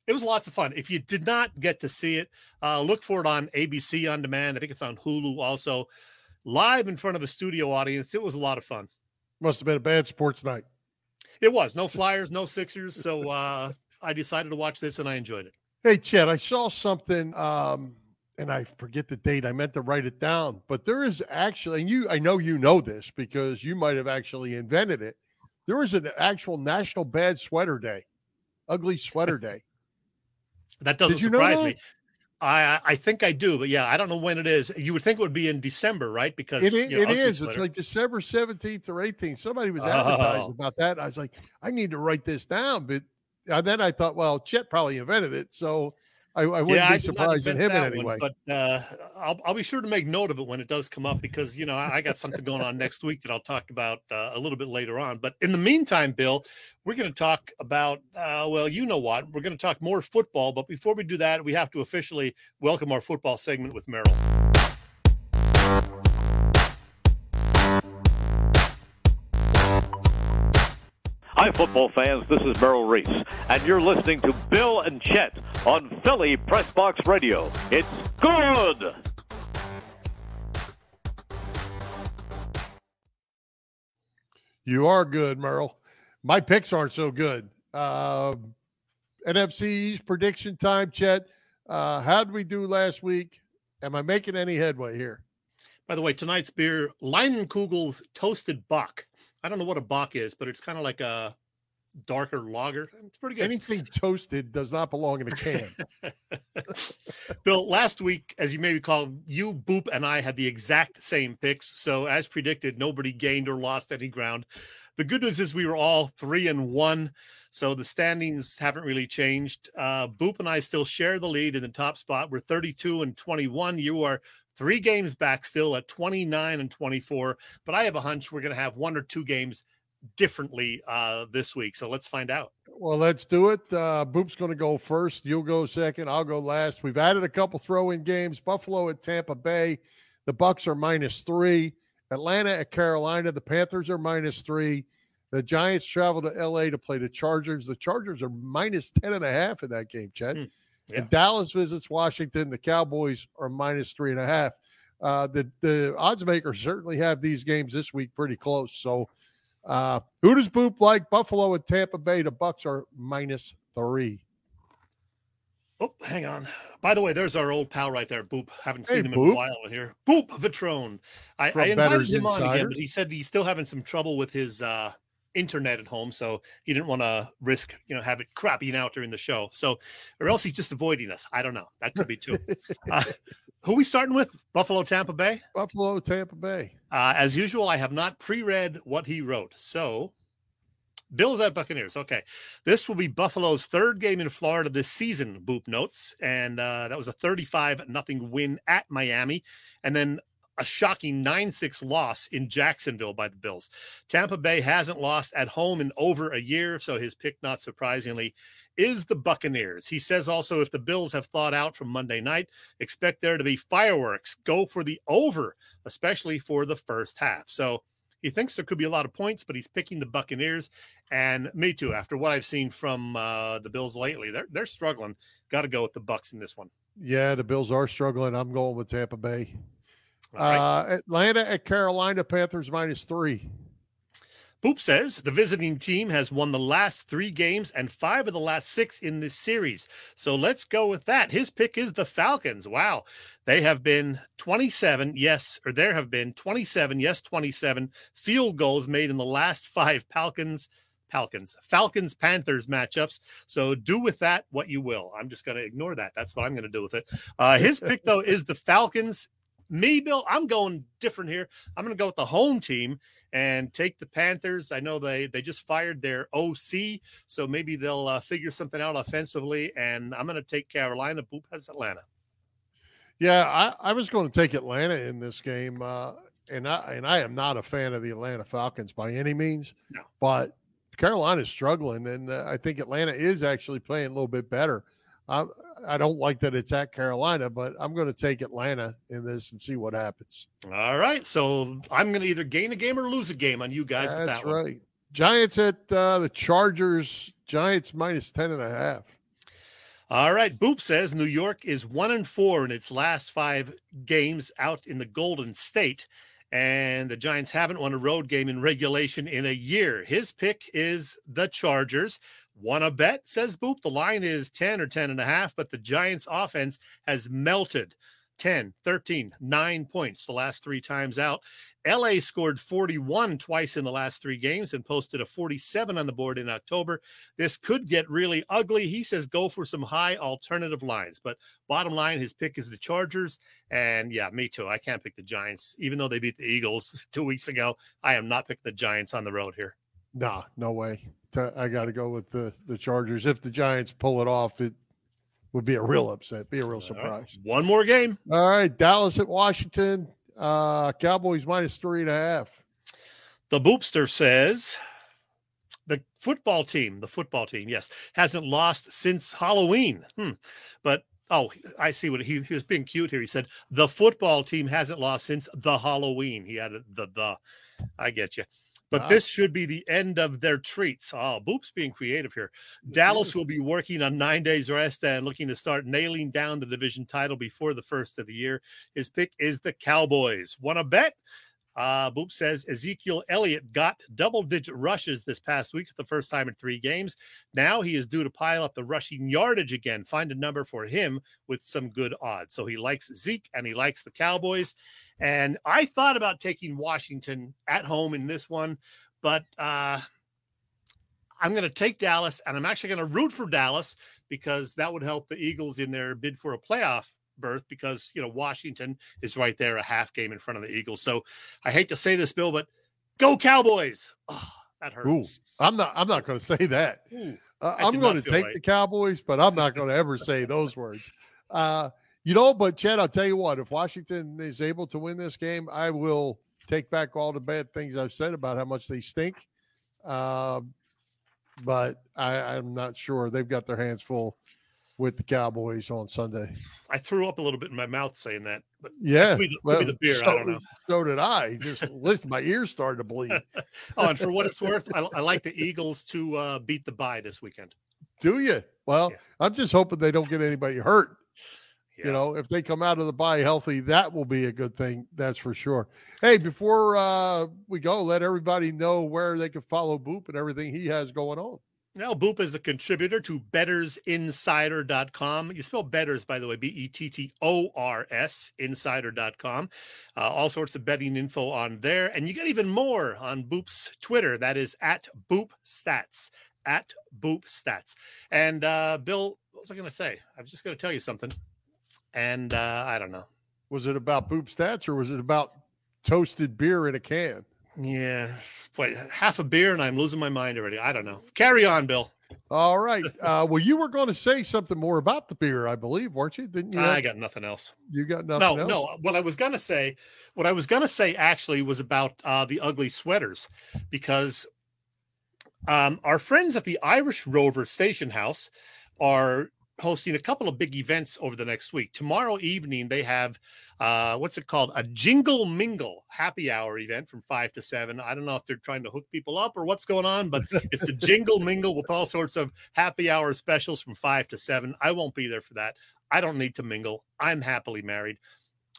it was lots of fun. If you did not get to see it, uh, look for it on ABC on demand. I think it's on Hulu also. Live in front of a studio audience. It was a lot of fun. Must have been a bad sports night. It was. No Flyers, no Sixers. So uh, I decided to watch this and I enjoyed it. Hey, Chet, I saw something, um, and I forget the date. I meant to write it down, but there is actually, and you, I know you know this because you might have actually invented it. There is an actual National Bad Sweater Day, Ugly Sweater Day. That doesn't surprise that? me. I I think I do, but yeah, I don't know when it is. You would think it would be in December, right? Because it, you know, it is. It's like December seventeenth or eighteenth. Somebody was advertised oh. about that. I was like, I need to write this down, but and then I thought, well, Chet probably invented it, so I, I wouldn't yeah, be surprised in him in any way. But uh, I'll, I'll be sure to make note of it when it does come up because, you know, I, I got something going on next week that I'll talk about uh, a little bit later on. But in the meantime, Bill, we're going to talk about, uh, well, you know what? We're going to talk more football. But before we do that, we have to officially welcome our football segment with Merrill. Hi, football fans. This is Merrill Reese, and you're listening to Bill and Chet on Philly Press Box Radio. It's good. You are good, Merrill. My picks aren't so good. Uh, NFC East prediction time, Chet. Uh, how did we do last week? Am I making any headway here? By the way, tonight's beer, Leinenkugel's Toasted Bock. I don't know what a Bock is, but it's kind of like a darker lager. It's pretty good. Anything toasted does not belong in a can. Bill, last week, as you may recall, you, Boop, and I had the exact same picks. So, as predicted, nobody gained or lost any ground. The good news is we were all three and one. So the standings haven't really changed. Uh, Boop and I still share the lead in the top spot. We're 32 and 21. You are three games back still at 29 and 24. But I have a hunch we're going to have one or two games differently uh, this week. So let's find out. Well, let's do it. Uh, Boop's going to go first. You'll go second. I'll go last. We've added a couple throw-in games. Buffalo at Tampa Bay. The Bucks are minus three. Atlanta at Carolina. The Panthers are minus three. The Giants travel to LA to play the Chargers. The Chargers are minus 10 and a half in that game, Chet. Mm, yeah. And Dallas visits Washington. The Cowboys are minus three and a half. Uh, the the odds makers certainly have these games this week pretty close. So, uh, who does Boop like? Buffalo and Tampa Bay. The Bucks are minus three. Oh, hang on. By the way, there's our old pal right there, Boop. Haven't seen hey, him Boop. in a while here. Boop Vitrone. I, I invited him Insider. on again, but he said he's still having some trouble with his uh, internet at home, so he didn't want to risk, you know, have it crapping out during the show. So, or else he's just avoiding us. I don't know. That could be too. uh, who we starting with? Buffalo, Tampa Bay. Buffalo, Tampa Bay. Uh, as usual, I have not pre-read what he wrote, so. Bills at Buccaneers. Okay. This will be Buffalo's third game in Florida this season, Boop notes. And uh, that was a 35 nothing win at Miami. And then a shocking 9 6 loss in Jacksonville by the Bills. Tampa Bay hasn't lost at home in over a year, so his pick, not surprisingly, is the Buccaneers. He says also if the Bills have thought out from Monday night, expect there to be fireworks. Go for the over, especially for the first half. So he thinks there could be a lot of points, but he's picking the Buccaneers. And me too. After what I've seen from uh, the Bills lately, they're they're struggling. Got to go with the Bucks in this one. Yeah, the Bills are struggling. I'm going with Tampa Bay. Right. Uh, Atlanta at Carolina Panthers minus three. Boop says the visiting team has won the last three games and five of the last six in this series. So let's go with that. His pick is the Falcons. Wow. They have been 27, yes, or there have been 27, yes, 27 field goals made in the last five Falcons, Falcons, Falcons, Panthers matchups. So do with that what you will. I'm just going to ignore that. That's what I'm going to do with it. Uh, his pick, though, is the Falcons me, Bill, I'm going different here. I'm going to go with the home team and take the Panthers. I know they they just fired their OC, so maybe they'll uh, figure something out offensively. And I'm going to take Carolina. Boop has Atlanta. Yeah, I, I was going to take Atlanta in this game, uh, and I and I am not a fan of the Atlanta Falcons by any means. No. but Carolina's struggling, and uh, I think Atlanta is actually playing a little bit better. I, I don't like that it's at Carolina, but I'm going to take Atlanta in this and see what happens. All right. So I'm going to either gain a game or lose a game on you guys. That's that right. Giants at uh, the Chargers. Giants minus 10 and a half. All right. Boop says New York is one and four in its last five games out in the Golden State. And the Giants haven't won a road game in regulation in a year. His pick is the Chargers. Want to bet, says Boop. The line is 10 or 10 and a half, but the Giants offense has melted 10, 13, nine points the last three times out. LA scored 41 twice in the last three games and posted a 47 on the board in October. This could get really ugly. He says go for some high alternative lines. But bottom line, his pick is the Chargers. And yeah, me too. I can't pick the Giants. Even though they beat the Eagles two weeks ago, I am not picking the Giants on the road here. Nah, no way. I got to go with the the Chargers. If the Giants pull it off, it would be a real upset, be a real surprise. Right. One more game. All right, Dallas at Washington. Uh, Cowboys minus three and a half. The Boopster says the football team, the football team, yes, hasn't lost since Halloween. Hmm. But oh, I see what he, he was being cute here. He said the football team hasn't lost since the Halloween. He added the the. I get you. But Wow. this should be the end of their treats. Oh, Boop's being creative here. Dallas is. will be working on nine days rest and looking to start nailing down the division title before the first of the year. His pick is the Cowboys. Want to bet? Uh, Boop says Ezekiel Elliott got double digit rushes this past week the first time in three games. Now he is due to pile up the rushing yardage again. Find a number for him with some good odds. So he likes Zeke and he likes the Cowboys. And I thought about taking Washington at home in this one, but uh, I'm going to take Dallas and I'm actually going to root for Dallas because that would help the Eagles in their bid for a playoff berth because, you know, Washington is right there a half game in front of the Eagles. So I hate to say this, Bill, but go Cowboys. Oh, that hurt. Ooh, I'm not. I'm not going to say that. Ooh. Uh, I'm going to take right. the Cowboys, but I'm not going to ever say those words. Uh, you know, but Chet, I'll tell you what. If Washington is able to win this game, I will take back all the bad things I've said about how much they stink. Um, but I, I'm not sure they've got their hands full with the Cowboys on Sunday. I threw up a little bit in my mouth saying that, but Yeah, Could the- could be the beer, I don't know. So did I. Just listen, my ears started to bleed. oh, and for what it's worth, I, I like the Eagles to uh, beat the bye this weekend. Do you? Well, Yeah. I'm just hoping they don't get anybody hurt. Yeah. You know, if they come out of the bye healthy, that will be a good thing. That's for sure. Hey, before uh, we go, let everybody know where they can follow Boop and everything he has going on. Now, Boop is a contributor to bettorsinsider.com. You spell betters, by the way, B E T T O R S, insider.com. Uh, all sorts of betting info on there. And you get even more on Boop's Twitter. That is at Boop Stats, at Boop Stats. And uh, Bill, what was I going to say? I was just going to tell you something. And uh, I don't know. Was it about Boop stats or was it about toasted beer in a can? Yeah. Wait, half a beer and I'm losing my mind already. I don't know. Carry on, Bill. All right. Uh, well, you were going to say something more about the beer, I believe, weren't you? Didn't you? I got nothing else. you got no, nothing else? No, no. What I was gonna say, what I was gonna say actually was about uh, the ugly sweaters, because um, our friends at the Irish Rover Station House are hosting a couple of big events over the next week. Tomorrow evening, they have uh, what's it called? A Jingle Mingle happy hour event from five to seven. I don't know if they're trying to hook people up or what's going on, but it's a Jingle Mingle with all sorts of happy hour specials from five to seven. I won't be there for that. I don't need to mingle. I'm happily married.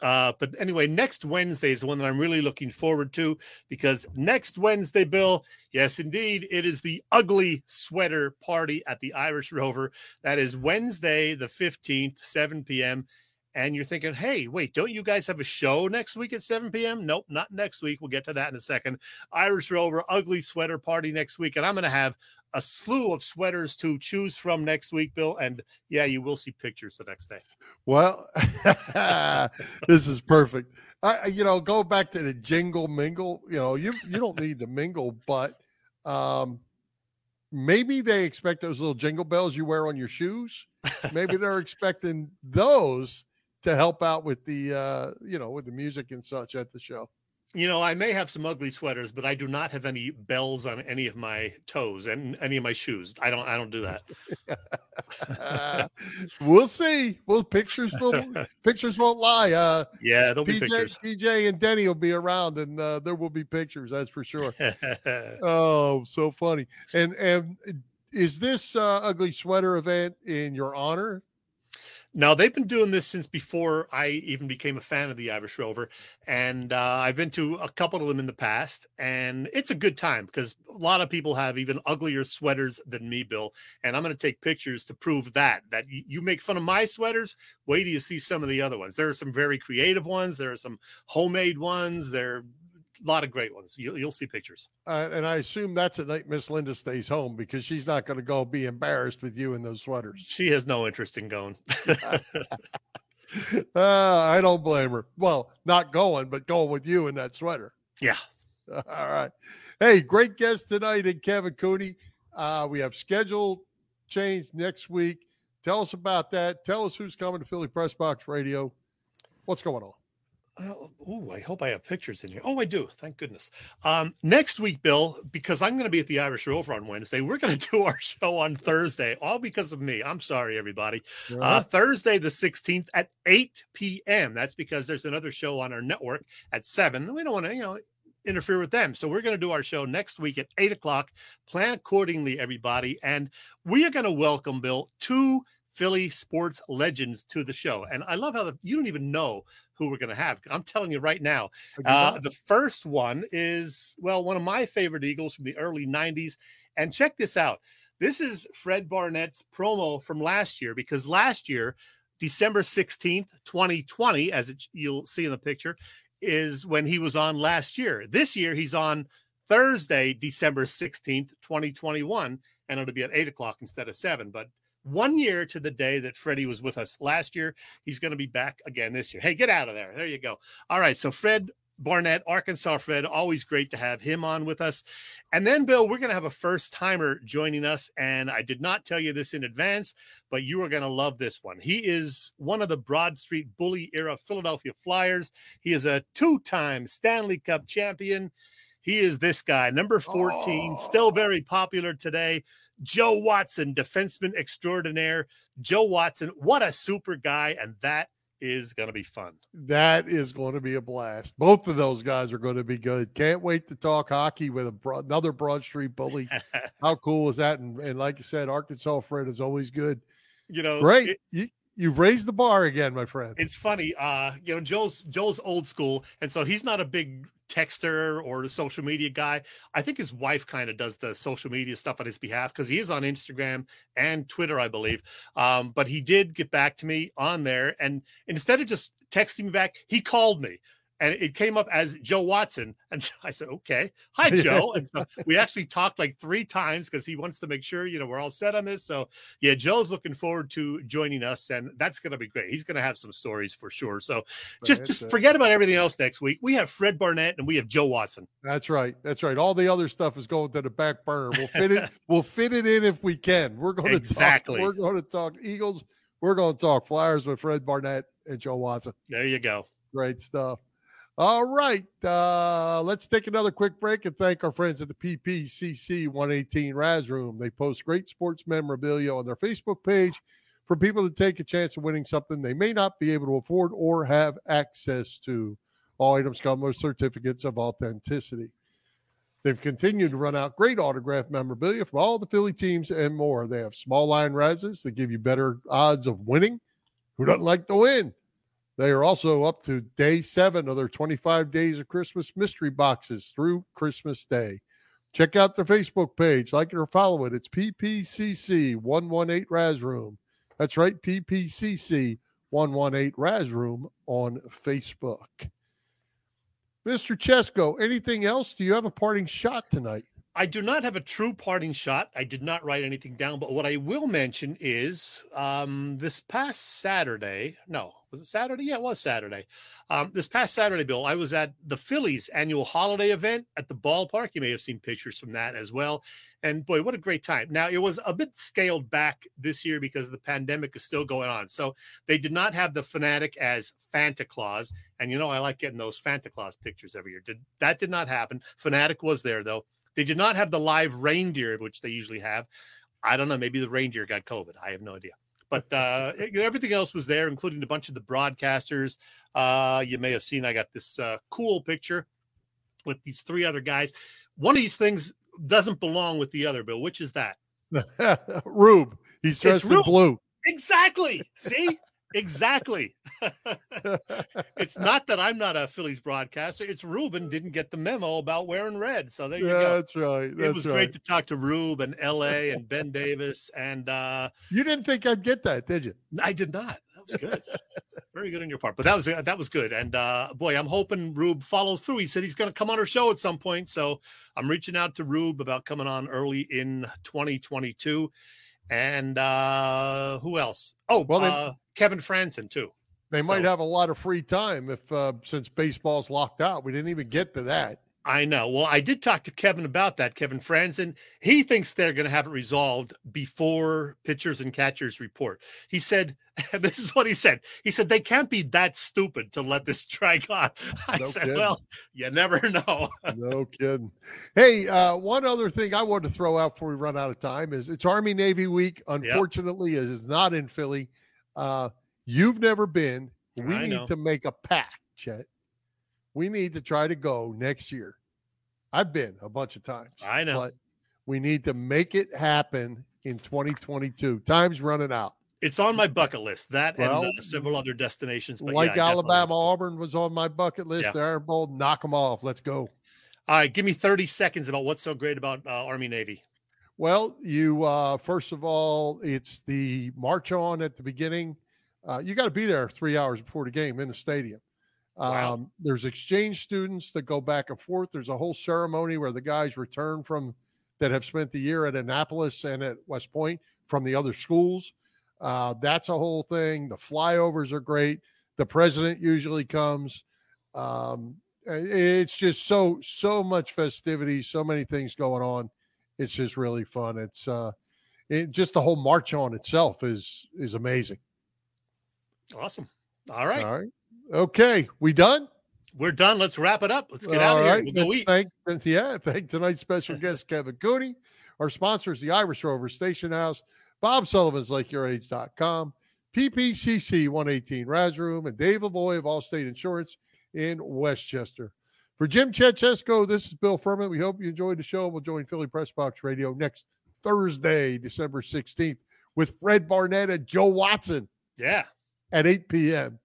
Uh, but anyway, next Wednesday is the one that I'm really looking forward to because next Wednesday, Bill, yes, indeed, it is the ugly sweater party at the Irish Rover. That is Wednesday, the 15th, 7 p.m. And you're thinking, hey, wait, don't you guys have a show next week at 7 p.m.? Nope, not next week. We'll get to that in a second. Irish Rover, ugly sweater party next week. And I'm going to have a slew of sweaters to choose from next week, Bill. And yeah, you will see pictures the next day. Well, this is perfect. I, you know, go back to the jingle mingle. You know, you you don't need to mingle, but um, maybe they expect those little jingle bells you wear on your shoes. Maybe they're expecting those to help out with the uh, you know, with the music and such at the show. You know, I may have some ugly sweaters, but I do not have any bells on any of my toes and any of my shoes. I don't. I don't do that. We'll see. Well, pictures will pictures won't lie. Uh, Yeah, there'll be PJ, pictures. PJ and Denny will be around, and uh, there will be pictures. That's for sure. Oh, so funny. And and is this uh, ugly sweater event in your honor? Now they've been doing this since before I even became a fan of the Irish Rover, and uh, I've been to a couple of them in the past, and it's a good time because a lot of people have even uglier sweaters than me, Bill. And I'm going to take pictures to prove that that you make fun of my sweaters. Wait till you see some of the other ones. There are some very creative ones. There are some homemade ones. There a lot of great ones. You'll, you'll see pictures. Uh, and I assume that's a night Miss Linda stays home because she's not going to go be embarrassed with you in those sweaters. She has no interest in going. Uh, I don't blame her. Well, not going, but going with you in that sweater. yeah. All right. Hey, great guest tonight in Kevin Cooney. Uh, we have schedule change next week. Tell us about that. Tell us who's coming to Philly Press Box Radio. What's going on? Oh, I hope I have pictures in here. Oh, I do. Thank goodness. Um, next week, Bill, because I'm going to be at the Irish Rover on Wednesday, we're going to do our show on Thursday, all because of me. I'm sorry, everybody. Uh, Thursday, the 16th at 8 p.m. That's because there's another show on our network at 7. We don't want to, you know, interfere with them. So we're going to do our show next week at eight o'clock. Plan accordingly, everybody. And we are going to welcome, Bill, two Philly sports legends to the show. And I love how the, you don't even know who we're going to have. I'm telling you right now. Uh, the first one is, well, one of my favorite Eagles from the early 90s. And check this out. This is Fred Barnett's promo from last year because last year, December 16th, 2020, as it, you'll see in the picture, is when he was on last year. This year, he's on Thursday, December 16th, 2021, and it'll be at eight o'clock instead of seven. But one year to the day that Freddie was with us last year, he's going to be back again this year. Hey, get out of there. There you go. All right. So, Fred Barnett, Arkansas Fred, always great to have him on with us. And then, Bill, we're going to have a first timer joining us. And I did not tell you this in advance, but you are going to love this one. He is one of the Broad Street Bully era Philadelphia Flyers. He is a two time Stanley Cup champion. He is this guy, number 14, oh. still very popular today. Joe Watson, defenseman extraordinaire. Joe Watson, what a super guy. And that is going to be fun. That is going to be a blast. Both of those guys are going to be good. Can't wait to talk hockey with broad, another Broad Street bully. How cool is that? And, and, like you said, Arkansas Fred is always good. You know, great. It, you, you've raised the bar again, my friend. It's funny. Uh, you know, Joe's Joe's old school, and so he's not a big texter or the social media guy. I think his wife kind of does the social media stuff on his behalf because he is on Instagram and Twitter, I believe. Um, but he did get back to me on there, and instead of just texting me back, he called me and it came up as Joe Watson. And I said, okay, hi, Joe. and so we actually talked like three times because he wants to make sure, you know, we're all set on this. So yeah, Joe's looking forward to joining us and that's going to be great. He's going to have some stories for sure. So just, just forget about everything else next week. We have Fred Barnett and we have Joe Watson. That's right. That's right. All the other stuff is going to the back burner. We'll fit it. we'll fit it in if we can. We're going to exactly. Talk, we're going to talk Eagles. We're going to talk Flyers with Fred Barnett and Joe Watson. There you go. Great stuff. All right. Uh, let's take another quick break and thank our friends at the PPCC 118 Razz Room. They post great sports memorabilia on their Facebook page for people to take a chance of winning something they may not be able to afford or have access to. All items come with certificates of authenticity. They've continued to run out great autograph memorabilia from all the Philly teams and more. They have small line Razzes that give you better odds of winning. Who doesn't like to win? They are also up to day seven of their 25 days of Christmas mystery boxes through Christmas Day. Check out their Facebook page, like it or follow it. It's PPCC 118 Razz Room. That's right, PPCC 118 Razz Room on Facebook. Mr. Chesko, anything else? Do you have a parting shot tonight? I do not have a true parting shot. I did not write anything down, but what I will mention is um, this past Saturday, no, was it Saturday? Yeah, it was Saturday. Um, this past Saturday, Bill, I was at the Phillies annual holiday event at the ballpark. You may have seen pictures from that as well. And boy, what a great time. Now, it was a bit scaled back this year because the pandemic is still going on. So they did not have the Phanatic as Santa Claus. And you know, I like getting those Santa Claus pictures every year. Did, that did not happen. Phanatic was there, though. They did not have the live reindeer, which they usually have. I don't know. Maybe the reindeer got COVID. I have no idea. But uh, everything else was there, including a bunch of the broadcasters. Uh, you may have seen I got this uh, cool picture with these three other guys. One of these things doesn't belong with the other, Bill. Which is that? Rube. He's dressed in blue. Exactly. See? Exactly. it's not that I'm not a Phillies broadcaster. It's Ruben didn't get the memo about wearing red. So there you yeah, go. That's right. That's it was right. great to talk to Rube and LA and Ben Davis. And uh you didn't think I'd get that, did you? I did not. That was good. Very good on your part. But that was that was good. And uh boy, I'm hoping Rube follows through. He said he's gonna come on our show at some point. So I'm reaching out to Rube about coming on early in 2022 and uh who else? Oh, well, uh, Kevin Frandsen too. They so, might have a lot of free time if uh, since baseball's locked out. We didn't even get to that. I know. Well, I did talk to Kevin about that, Kevin Frandsen. He thinks they're going to have it resolved before pitchers and catchers report. He said, this is what he said. He said, they can't be that stupid to let this drag on. I no said, kidding. well, you never know. no kidding. Hey, uh, one other thing I want to throw out before we run out of time is it's Army Navy week. Unfortunately, yep. it is not in Philly. Uh, you've never been. We I need know. to make a pact, Chet. We need to try to go next year. I've been a bunch of times. I know. But we need to make it happen in 2022. Time's running out. It's on my bucket list. That Well, and uh, several other destinations. But like yeah, definitely- Alabama, Auburn was on my bucket list. Yeah. The Iron Bowl, knock them off. Let's go. All right, give me 30 seconds about what's so great about uh, Army Navy. Well, you uh, first of all, it's the march on at the beginning. Uh, you got to be there three hours before the game in the stadium. Wow. Um, there's exchange students that go back and forth. There's a whole ceremony where the guys return from that have spent the year at Annapolis and at West Point from the other schools. Uh, that's a whole thing. The flyovers are great. The president usually comes. Um, it's just so so much festivity, so many things going on. It's just really fun. It's uh, it, just the whole march on itself is is amazing. Awesome. All right, All right. Okay, we done? we're done. Let's wrap it up. Let's get All out of here. right. We'll go eat. Thank, yeah, thank tonight's special guest, Kevin Cooney. Our sponsors, the Irish Rover Station House, Bob Sullivan's LakeYourAge.com, PPCC 118 Razz Room, and Dave Lavoy of Allstate Insurance in Westchester. For Jim Chechesko, this is Bill Furman. We hope you enjoyed the show. We'll join Philly Press Box Radio next Thursday, December 16th, with Fred Barnett and Joe Watson Yeah. at 8 p.m.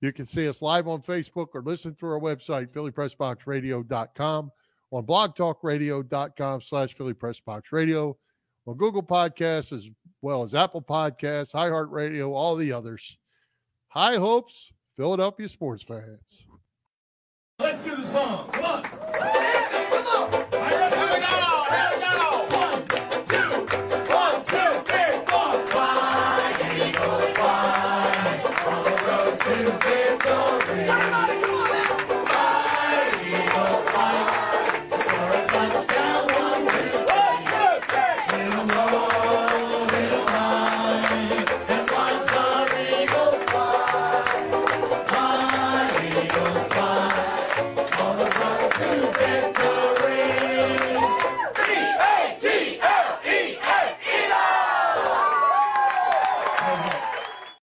You can see us live on Facebook or listen through our website, phillypressboxradio.com, on blogtalkradio.com slash phillypressboxradio, on Google Podcasts, as well as Apple Podcasts, iHeartRadio, all the others. High hopes, Philadelphia sports fans. Let's do the song. Come on.